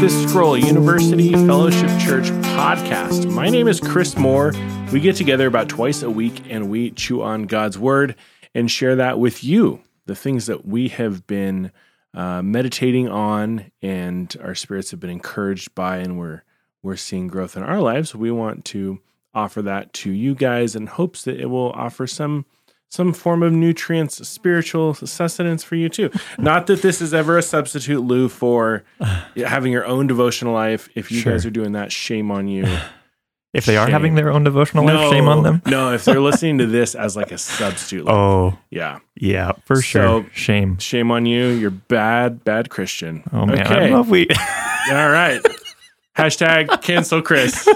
this Scroll University Fellowship Church podcast. My name is Chris Moore. We get together about twice a week and we chew on God's Word and share that with you, the things that we have been uh, meditating on and our spirits have been encouraged by, and we're we're seeing growth in our lives. We want to offer that to you guys in hopes that it will offer some some form of nutrients, spiritual sustenance for you too. Not that this is ever a substitute, Lou, for having your own devotional life. If you Sure. guys are doing that, shame on you. If they are having their own devotional life, shame on them. No, if they're listening to this as like a substitute, like, Oh, yeah, yeah, for So- sure. Shame. shame on you. You're bad, bad Christian. Oh man, I Okay. don't know if we. All right. Hashtag cancel Chris.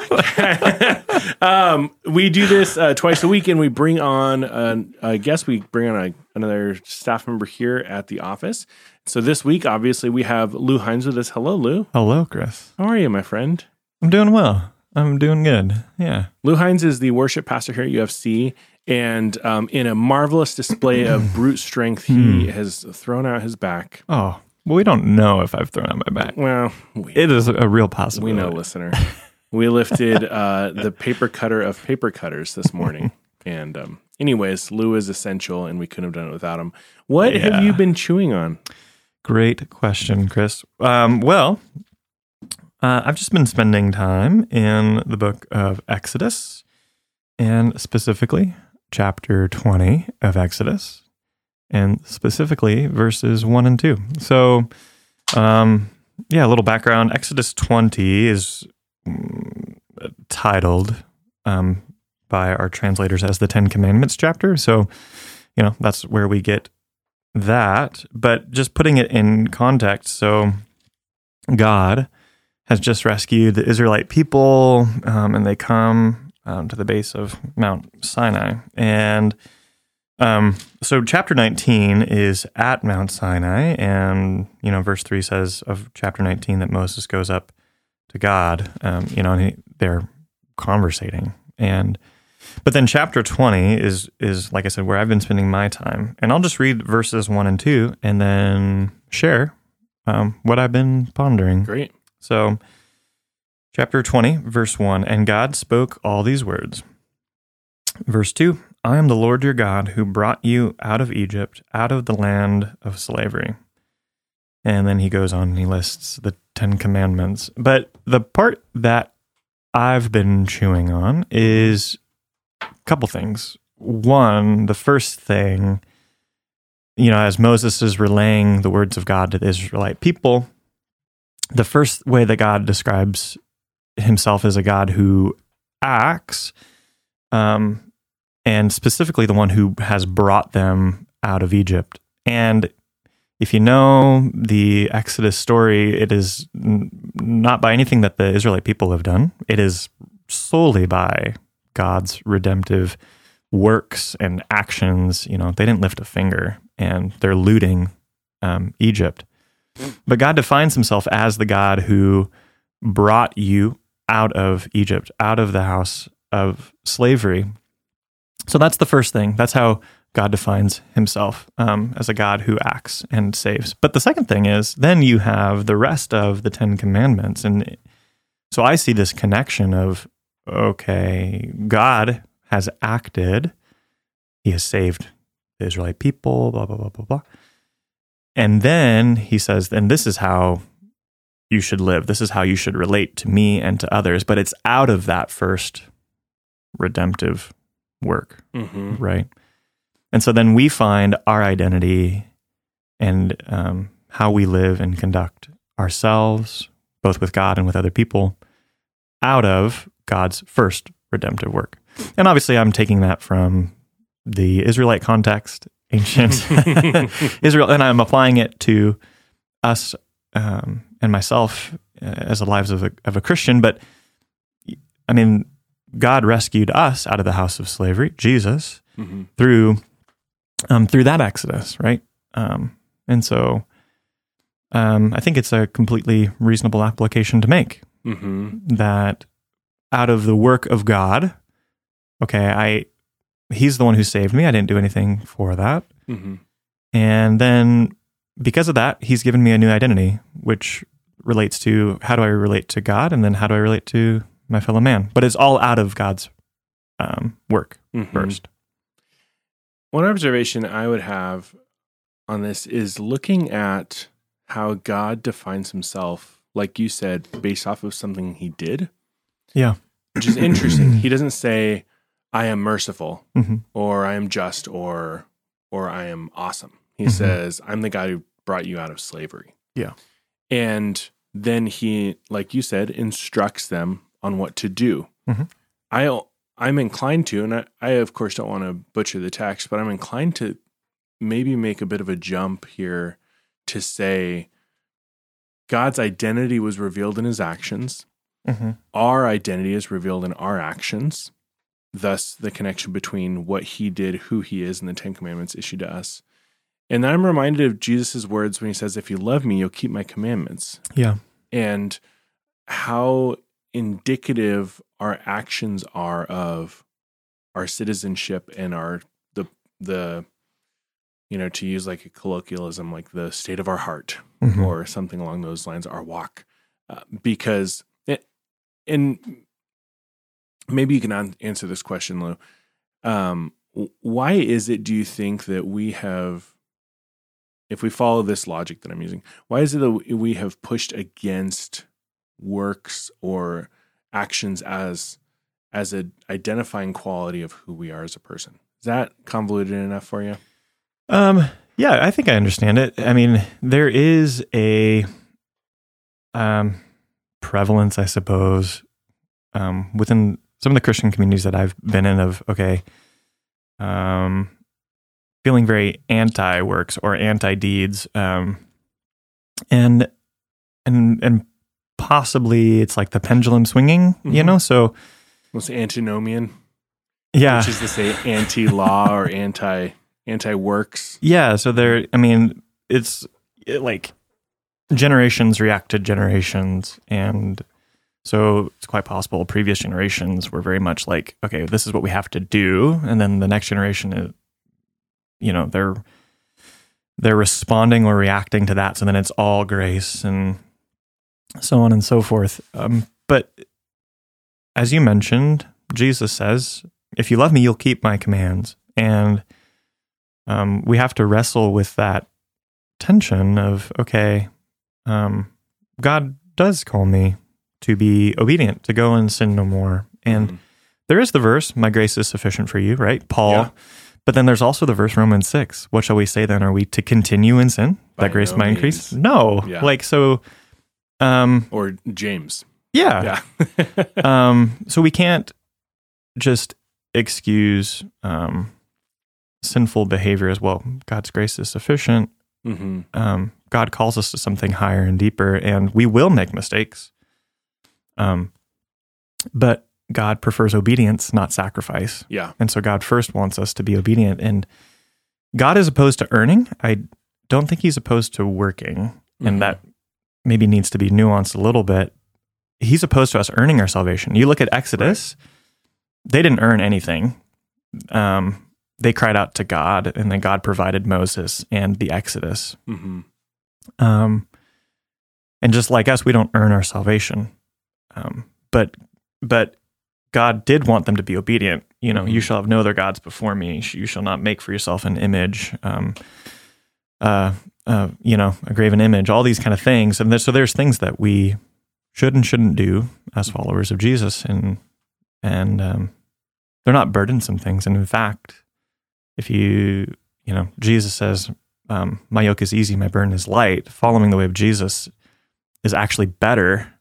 um, we do this uh, twice a week, and we bring on, I guess we bring on a, another staff member here at the office. So this week, obviously, we have Lou Hines with us. Hello, Lou. Hello, Chris. How are you, my friend? I'm doing well. I'm doing good. Yeah. Lou Hines is the worship pastor here at UFC. And um, in a marvelous display of brute strength, he has thrown out his back. Oh, well, we don't know if I've thrown out my back. Well, we, It is a real possibility. we know, listener. We lifted uh, the paper cutter of paper cutters this morning. And, um, anyways, Lou is essential, and we couldn't have done it without him. What Yeah. have you been chewing on? Great question, Chris. Um, well, uh, I've just been spending time in the book of Exodus, and specifically chapter 20 of Exodus, and specifically verses 1 and 2. So, um, yeah, a little background. Exodus 20 is mm, titled um, by our translators as the Ten Commandments chapter. So, you know, that's where we get that, but just putting it in context. So, God has just rescued the Israelite people, um, and they come um, to the base of Mount Sinai. And um, so, chapter 19 is at Mount Sinai, and you know, verse 3 says of chapter 19 that Moses goes up to God, um, you know, and he, they're conversating. And but then chapter 20 is is like I said where I've been spending my time. And I'll just read verses 1 and 2 and then share um, what I've been pondering. Great. So chapter 20 verse 1 and God spoke all these words. Verse 2 I am the Lord your God who brought you out of Egypt, out of the land of slavery. And then he goes on and he lists the 10 commandments. But the part that I've been chewing on is a couple things. One, the first thing, you know, as Moses is relaying the words of God to the Israelite people, the first way that God describes himself as a God who acts, um, and specifically the one who has brought them out of Egypt. And if you know the Exodus story, it is n- not by anything that the Israelite people have done. It is solely by God's redemptive works and actions. You know, they didn't lift a finger and they're looting um, Egypt. But God defines himself as the God who brought you out of Egypt, out of the house of slavery. So that's the first thing. That's how God defines himself um, as a God who acts and saves. But the second thing is then you have the rest of the Ten Commandments. And so I see this connection of, okay, God has acted, he has saved the Israelite people, blah, blah, blah, blah, blah. And then he says, and this is how you should live. This is how you should relate to me and to others. But it's out of that first redemptive work Mm-hmm. right? And so then we find our identity and um, how we live and conduct ourselves, both with God and with other people, out of God's first redemptive work. And obviously, I'm taking that from the Israelite context, ancient Israel, and I'm applying it to us um, and myself uh, as the lives of a, of a Christian. But I mean, God rescued us out of the house of slavery, Jesus, Mm-hmm. through um, through that exodus, right? Um, and so, um, I think it's a completely reasonable application to make Mm-hmm. that out of the work of God, okay, I He's the one who saved me. I didn't do anything for that, Mm-hmm. and then because of that, He's given me a new identity, which relates to how do I relate to God, and then how do I relate to my fellow man. But it's all out of God's um, work Mhm. first. One observation I would have on this is looking at how God defines himself, like you said, based off of something he did, Yeah. which is interesting. he doesn't say, I am merciful hmm or I am just or or I am awesome. He Mhm. says, I'm the guy who brought you out of slavery. Yeah. And then he, like you said, instructs them on what to do. Mhm. I I'm inclined to, and I, I of course don't want to butcher the text, but I'm inclined to maybe make a bit of a jump here to say God's identity was revealed in his actions hmm our identity is revealed in our actions. Thus, the connection between what he did, who he is, and the Ten Commandments issued to us. And then I'm reminded of Jesus' words when he says, If you love me, you'll keep my commandments. Yeah. And how indicative our actions are of our citizenship and our, the, the, you know, to use like a colloquialism, like the state of our heart Mhm. or something along those lines, our walk. Uh, because, it, and maybe you can an- answer this question, Lou. Um, why is it, do you think, that we have, if we follow this logic that I'm using, why is it that we have pushed against works or actions as as an identifying quality of who we are as a person? Is that convoluted enough for you? Um, yeah, I think I understand it. I mean, there is a um, prevalence, I suppose, um, within some of the Christian communities that I've been in of okay, um, feeling very anti works or anti deeds, um, and and and possibly it's like the pendulum swinging, you Mhm. know. So What's antinomian? yeah, Which is to say anti-law or anti anti-works. Yeah, so there. I mean, it's it, like generations react to generations, and so it's quite possible previous generations were very much like, okay, this is what we have to do, and then the next generation, is, you know, they're they're responding or reacting to that, so then it's all grace and so on and so forth. Um, but as you mentioned, Jesus says, "If you love me, you'll keep my commands," and um, we have to wrestle with that tension of okay, um, God does call me to be obedient, to go and sin no more. And Mhm. there is the verse, "My grace is sufficient for you," right, Paul. Yeah. But then there's also the verse Romans six. What shall we say then? Are we to continue in sin By that grace no might increase? No, Yeah. like so. Um, or James. yeah, Yeah. um, so we can't just excuse um, sinful behavior as well. God's grace is sufficient. hmm Um, God calls us to something higher and deeper, and we will make mistakes. Um, but God prefers obedience, not sacrifice. Yeah. And so God first wants us to be obedient. And God is opposed to earning. I don't think he's opposed to working. Mhm. And that maybe needs to be nuanced a little bit. He's opposed to us earning our salvation. You look at Exodus, they didn't earn anything. Um, they cried out to God, and then God provided Moses and the Exodus. hmm Um, and just like us, we don't earn our salvation. Um, but but God did want them to be obedient. You know, you Mhm. shall have no other gods before me. You shall not make for yourself an image. Um, uh, uh, you know, a graven image. All these kind of things. And there, so there's things that we should and shouldn't do as followers of Jesus, and and um, they're not burdensome things. And in fact, if you you know, Jesus says, um, "My yoke is easy, my burden is light." Following the way of Jesus is actually better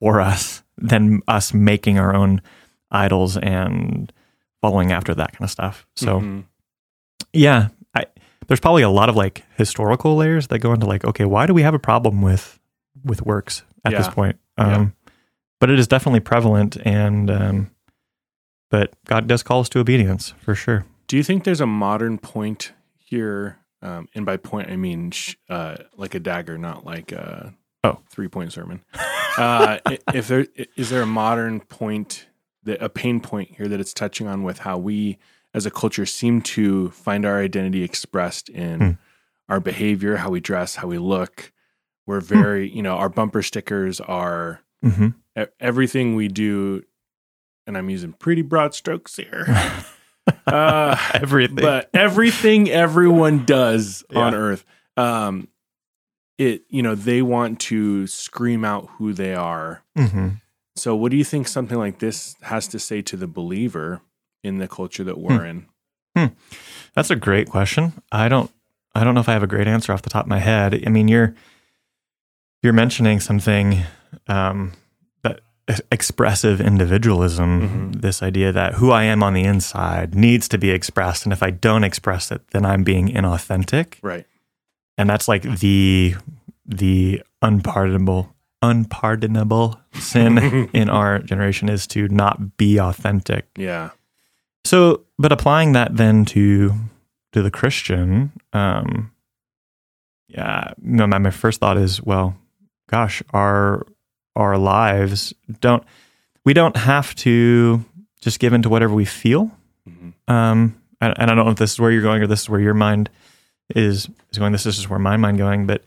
for us than us making our own idols and following after that kind of stuff. So Mhm. yeah, there's probably a lot of like historical layers that go into like, okay, why do we have a problem with with works at this Yeah. point? Yeah. Um, But it is definitely prevalent, and um, but God does call us to obedience for sure. Do you think there's a modern point here? Um, and by point, I mean sh- uh, like a dagger, not like a oh three point sermon. Uh, if there is there a modern point that a pain point here that it's touching on with how we as a culture seem to find our identity expressed in Hmm. our behavior, how we dress, how we look, we're very you know our bumper stickers are hmm e- everything we do and i'm using pretty broad strokes here. Uh, Everything. but everything everyone does on earth um it you know they want to scream out who they are. Hmm so what do you think something like this has to say to the believer in the culture that we're in That's a great question. I don't I don't know if I have a great answer off the top of my head. I mean, you're you're mentioning something um, that expressive individualism, Mhm. this idea that who I am on the inside needs to be expressed, and if I don't express it, then I'm being inauthentic, right and that's like the the unpardonable unpardonable sin in our generation is to not be authentic. yeah So, but applying that then to to the Christian, um, yeah, no, my, my first thought is, well, gosh, our our lives don't we don't have to just give into whatever we feel. Mhm. Um, and, and I don't know if this is where you're going or this is where your mind is is going. This is just where my mind going, but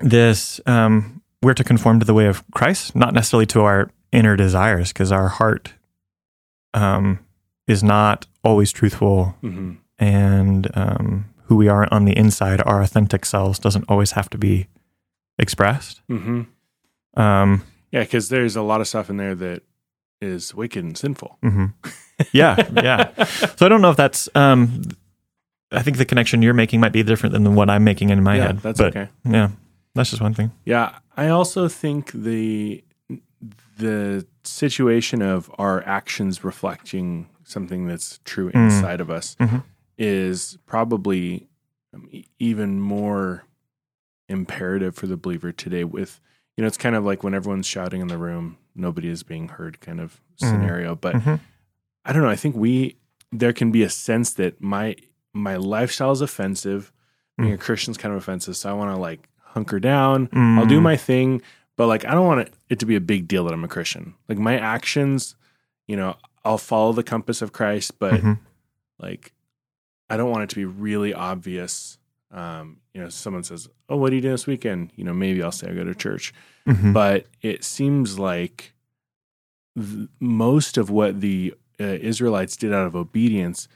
this um, we're to conform to the way of Christ, not necessarily to our inner desires, because our heart um, is not always truthful, hmm and um, who we are on the inside, our authentic selves, doesn't always have to be expressed. hmm Um, yeah because there's a lot of stuff in there that is wicked and sinful mhm. Yeah, yeah. So I don't know if that's. Um, I think the connection you're making might be different than what I'm making in my yeah head. that's but okay yeah, that's just one thing. Yeah, I also think the the situation of our actions reflecting something that's true Mm. inside of us Mhm. is probably um, even more imperative for the believer today with you know it's kind of like when everyone's shouting in the room nobody is being heard kind of Mm. scenario but Mhm. I don't know I think we there can be a sense that my my lifestyle is offensive being Mm. a Christian's kind of offensive so I want to like hunker down I'll do Mm. my thing, but like I don't want it, it to be a big deal that I'm a Christian. Like my actions, you know, I'll follow the compass of Christ, but Mhm. like I don't want it to be really obvious. Um, you know, someone says, "Oh, what are you doing this weekend?" You know, maybe I'll say I go to church, Mhm. but it seems like th- most of what the uh, Israelites did out of obedience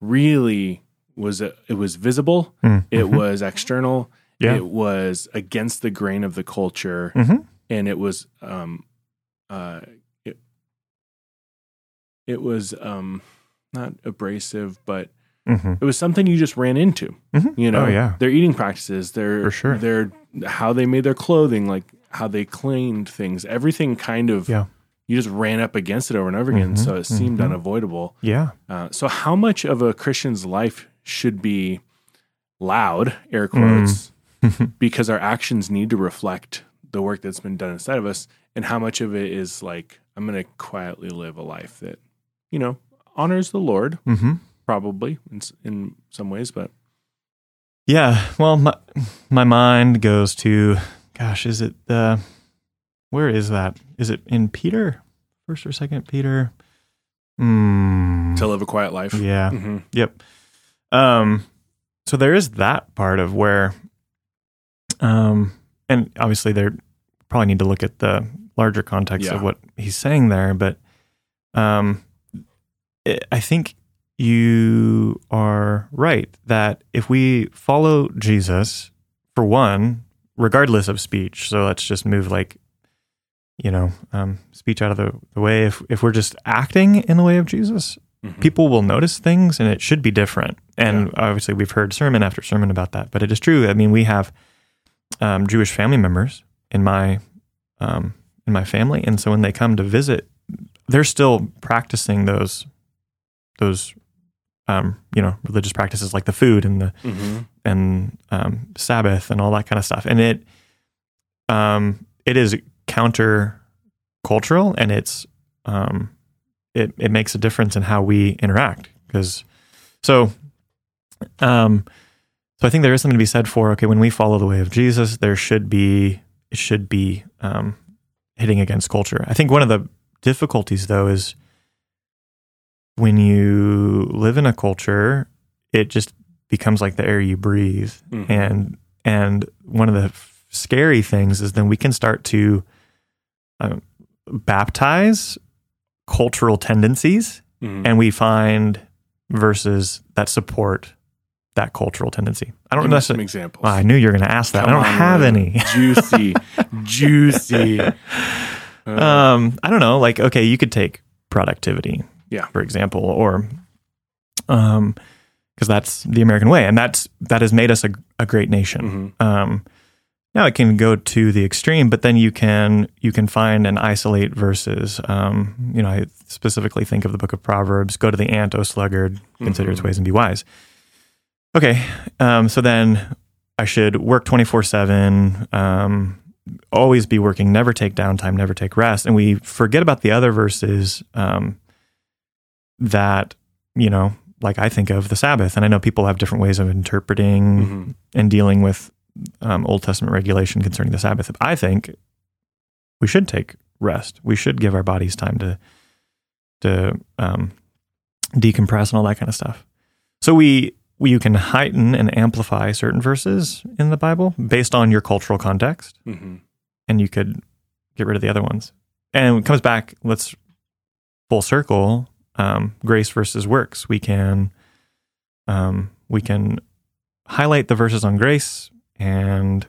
really was uh, it was visible, Mm. it Mhm. was external, yeah. it was against the grain of the culture Mhm. and it was um uh it, it was um not abrasive but Mhm. it was something you just ran into Mhm. you know Oh, yeah. their eating practices their For sure. their how they made their clothing like how they cleaned things everything kind of Yeah. you just ran up against it over and over again Mhm. so it seemed Mhm. unavoidable Yeah. uh, so how much of a christian's life should be loud air Mm. because our actions need to reflect the work that's been done inside of us and how much of it is like i'm going to quietly live a life that you know honors the lord hmm probably in, in some ways but Yeah. Well, my my mind goes to, gosh, is it the, where is that? Is it in Peter, first or second Peter? Mm, to live a quiet life yeah. Mhm. Yep. Um, so there is that part of where, um, and obviously there probably need to look at the larger context Yeah. of what he's saying there, but, um, it, I think you are right that if we follow Jesus, for one, regardless of speech, so let's just move like, you know, um, speech out of the, the way. If if we're just acting in the way of Jesus, Mhm. people will notice things and it should be different. And obviously, we've heard sermon after sermon about that, but it is true. I mean, we have um, Jewish family members in my um, in my family, and so when they come to visit, they're still practicing those those um, you know religious practices like the food and the Mhm. and um, Sabbath and all that kind of stuff. And it um, it is counter cultural and it's um, it it makes a difference in how we interact because so um so I think there is something to be said for okay when we follow the way of Jesus there should be it should be um, hitting against culture. I think one of the difficulties though is when you live in a culture it just becomes like the air you breathe Mhm. and And one of the scary things is then we can start to um, baptize cultural tendencies Mhm. and we find verses that support that cultural tendency. I don't Give me some examples. Well, I knew you were going to ask that. Come I don't on, have Lou. any. juicy, juicy. Uh, Um, I don't know. Like, okay, you could take productivity, Yeah. for example, or um, because that's the American way, and that's that has made us a, a great nation. mhm. Um, now it can go to the extreme, but then you can you can find and isolate verses. Um, you know, I specifically think of the book of Proverbs: "Go to the ant, O sluggard, consider its Mhm. ways and be wise." Okay, um, so then I should work twenty four seven. Um, always be working, never take downtime, never take rest, and we forget about the other verses um, that you know, like I think of the Sabbath, and I know people have different ways of interpreting Mhm. and dealing with um, Old Testament regulation concerning the Sabbath. I think we should take rest. We should give our bodies time to to um, decompress and all that kind of stuff. So we you can heighten and amplify certain verses in the Bible based on your cultural context, Mhm. and you could get rid of the other ones. And it comes back, let's full circle um, grace versus works. We can um, we can highlight the verses on grace and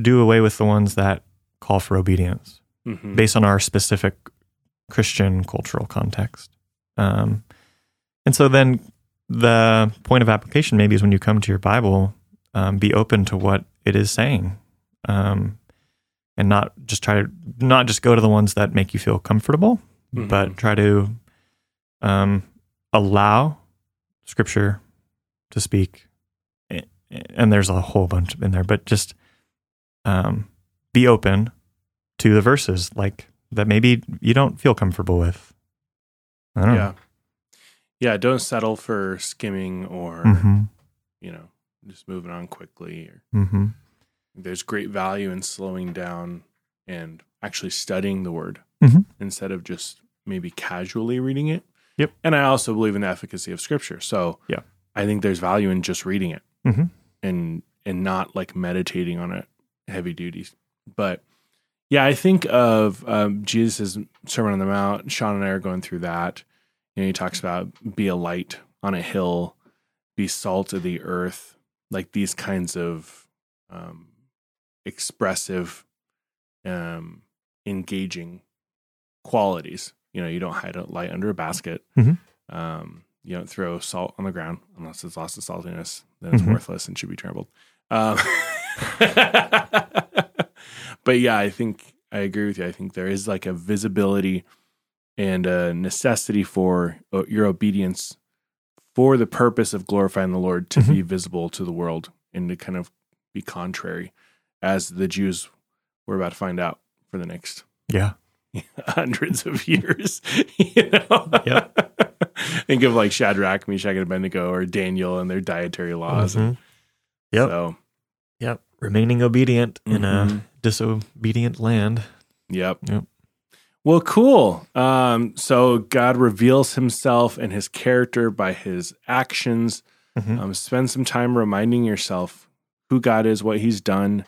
do away with the ones that call for obedience Mhm. based on our specific Christian cultural context. Um, and so then the point of application maybe is when you come to your Bible, um, be open to what it is saying, um, and not just try to not just go to the ones that make you feel comfortable, Mhm. but try to um, allow Scripture to speak. And there's a whole bunch in there, but just um, be open to the verses like that maybe you don't feel comfortable with. I don't yeah. Yeah. Don't settle for skimming or, know. hmm you know, just moving on quickly. Or hmm there's great value in slowing down and actually studying the word Mhm. instead of just maybe casually reading it. Yep. And I also believe in the efficacy of scripture. So Yeah. I think there's value in just reading it Mhm. and and not like meditating on it heavy duties. But yeah, I think of um, Jesus' Sermon on the Mount. Sean and I are going through that. You know, he talks about be a light on a hill, be salt of the earth, like these kinds of um, expressive, um, engaging qualities. You know, you don't hide a light under a basket. Mhm. Um, you don't throw salt on the ground unless it's lost its saltiness. Then it's Mhm. worthless and should be trampled. Um, but yeah, I think I agree with you. I think there is like a visibility and a necessity for uh, your obedience for the purpose of glorifying the Lord to be visible to the world and to kind of be contrary, as the Jews were about to find out for the next Yeah. hundreds of years. You know? Yep. Think of like Shadrach, Meshach, and Abednego, or Daniel and their dietary laws. And Mhm. Yep. So, Yep. Remaining obedient in a Mhm. disobedient land. yep. Yep. Well, cool. Um, so God reveals himself and his character by his actions. Mhm. Um, spend some time reminding yourself who God is, what he's done,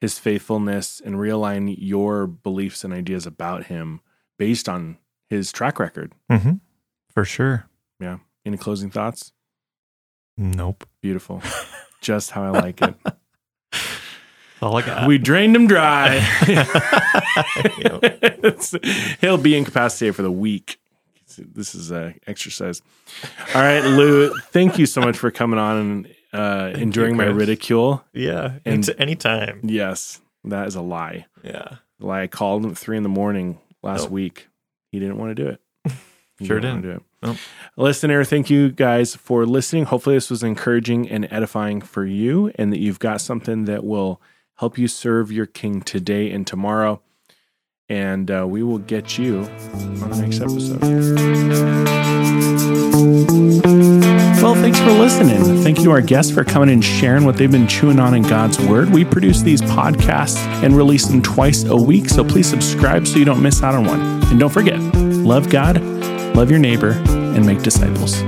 his faithfulness, and realign your beliefs and ideas about him based on his track record. Mhm. For sure. Yeah. Any closing thoughts? Nope. Beautiful. Just how I like it. All I got. we drained him dry. He'll be incapacitated for the week. This is a exercise. All right, Lou. Thank you so much for coming on and uh, enduring my ridicule. yeah. And- anytime. Yes, that is a lie. Yeah. The lie I called him at three in the morning last Nope. week. He didn't want to do it. He Sure wanna didn't. do it. Nope. Listener, thank you guys for listening. Hopefully, this was encouraging and edifying for you, and that you've got something that will help you serve your King today and tomorrow. And uh, we will get you on the next episode. Well, thanks for listening. Thank you to our guests for coming and sharing what they've been chewing on in God's Word. We produce these podcasts and release them twice a week, so please subscribe so you don't miss out on one. And don't forget, love God, love your neighbor, and make disciples.